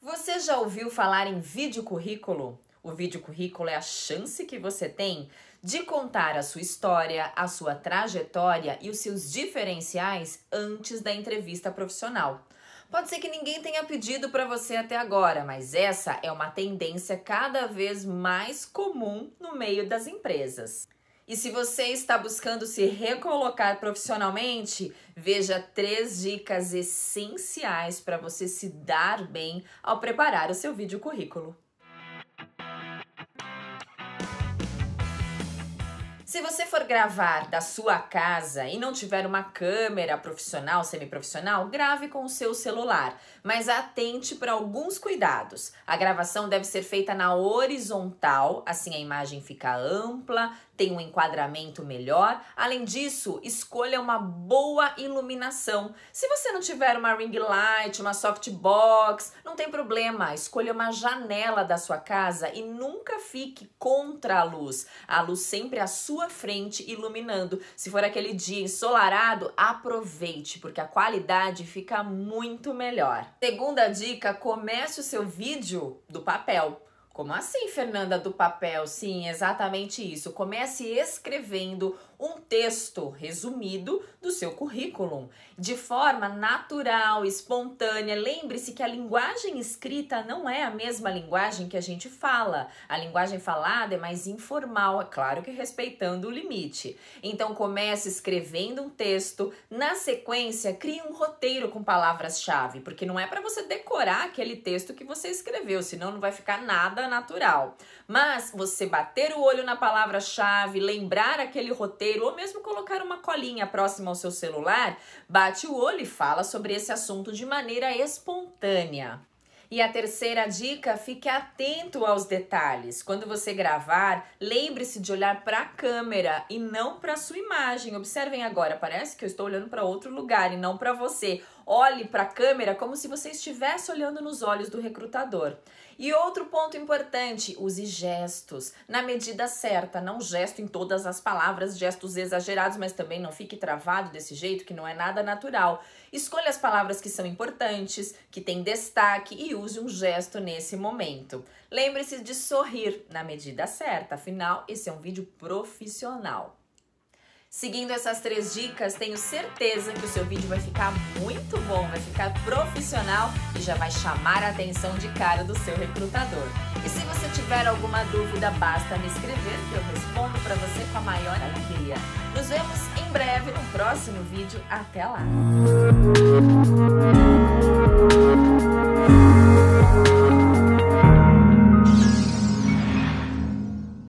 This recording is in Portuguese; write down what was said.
Você já ouviu falar em vídeo currículo? O vídeo currículo é a chance que você tem de contar a sua história, a sua trajetória e os seus diferenciais antes da entrevista profissional. Pode ser que ninguém tenha pedido para você até agora, mas essa é uma tendência cada vez mais comum no meio das empresas. E se você está buscando se recolocar profissionalmente, veja três dicas essenciais para você se dar bem ao preparar o seu vídeo currículo. Se você for gravar da sua casa e não tiver uma câmera profissional, semiprofissional, grave com o seu celular, mas atente para alguns cuidados. A gravação deve ser feita na horizontal, assim a imagem fica ampla, tem um enquadramento melhor. Além disso, escolha uma boa iluminação. Se você não tiver uma ring light, uma softbox, não tem problema. Escolha uma janela da sua casa e nunca fique contra a luz. A luz sempre à sua frente iluminando. Se for aquele dia ensolarado, aproveite, porque a qualidade fica muito melhor. Segunda dica, comece o seu vídeo do papel. Como assim, Fernanda, do papel? Sim, exatamente isso. Comece escrevendo um texto resumido do seu currículo, de forma natural, espontânea. Lembre-se que a linguagem escrita não é a mesma linguagem que a gente fala. A linguagem falada é mais informal, é claro que respeitando o limite. Então comece escrevendo um texto, na sequência crie um roteiro com palavras-chave, porque não é para você decorar aquele texto que você escreveu, senão não vai ficar nada natural. Mas você bater o olho na palavra-chave, lembrar aquele roteiro ou mesmo colocar uma colinha próxima ao seu celular, bate o olho e fala sobre esse assunto de maneira espontânea. E a terceira dica, fique atento aos detalhes. Quando você gravar, lembre-se de olhar para a câmera e não para sua imagem. Observem agora, parece que eu estou olhando para outro lugar e não para você. Olhe para a câmera como se você estivesse olhando nos olhos do recrutador. E outro ponto importante, use gestos na medida certa, não gesto em todas as palavras, gestos exagerados, mas também não fique travado desse jeito que não é nada natural. Escolha as palavras que são importantes, que têm destaque e use um gesto nesse momento. Lembre-se de sorrir na medida certa, afinal, esse é um vídeo profissional. Seguindo essas três dicas, tenho certeza que o seu vídeo vai ficar muito bom, vai ficar profissional e já vai chamar a atenção de cara do seu recrutador. E se você tiver alguma dúvida, basta me escrever que eu respondo para você com a maior alegria. Nos vemos em breve no próximo vídeo. Até lá!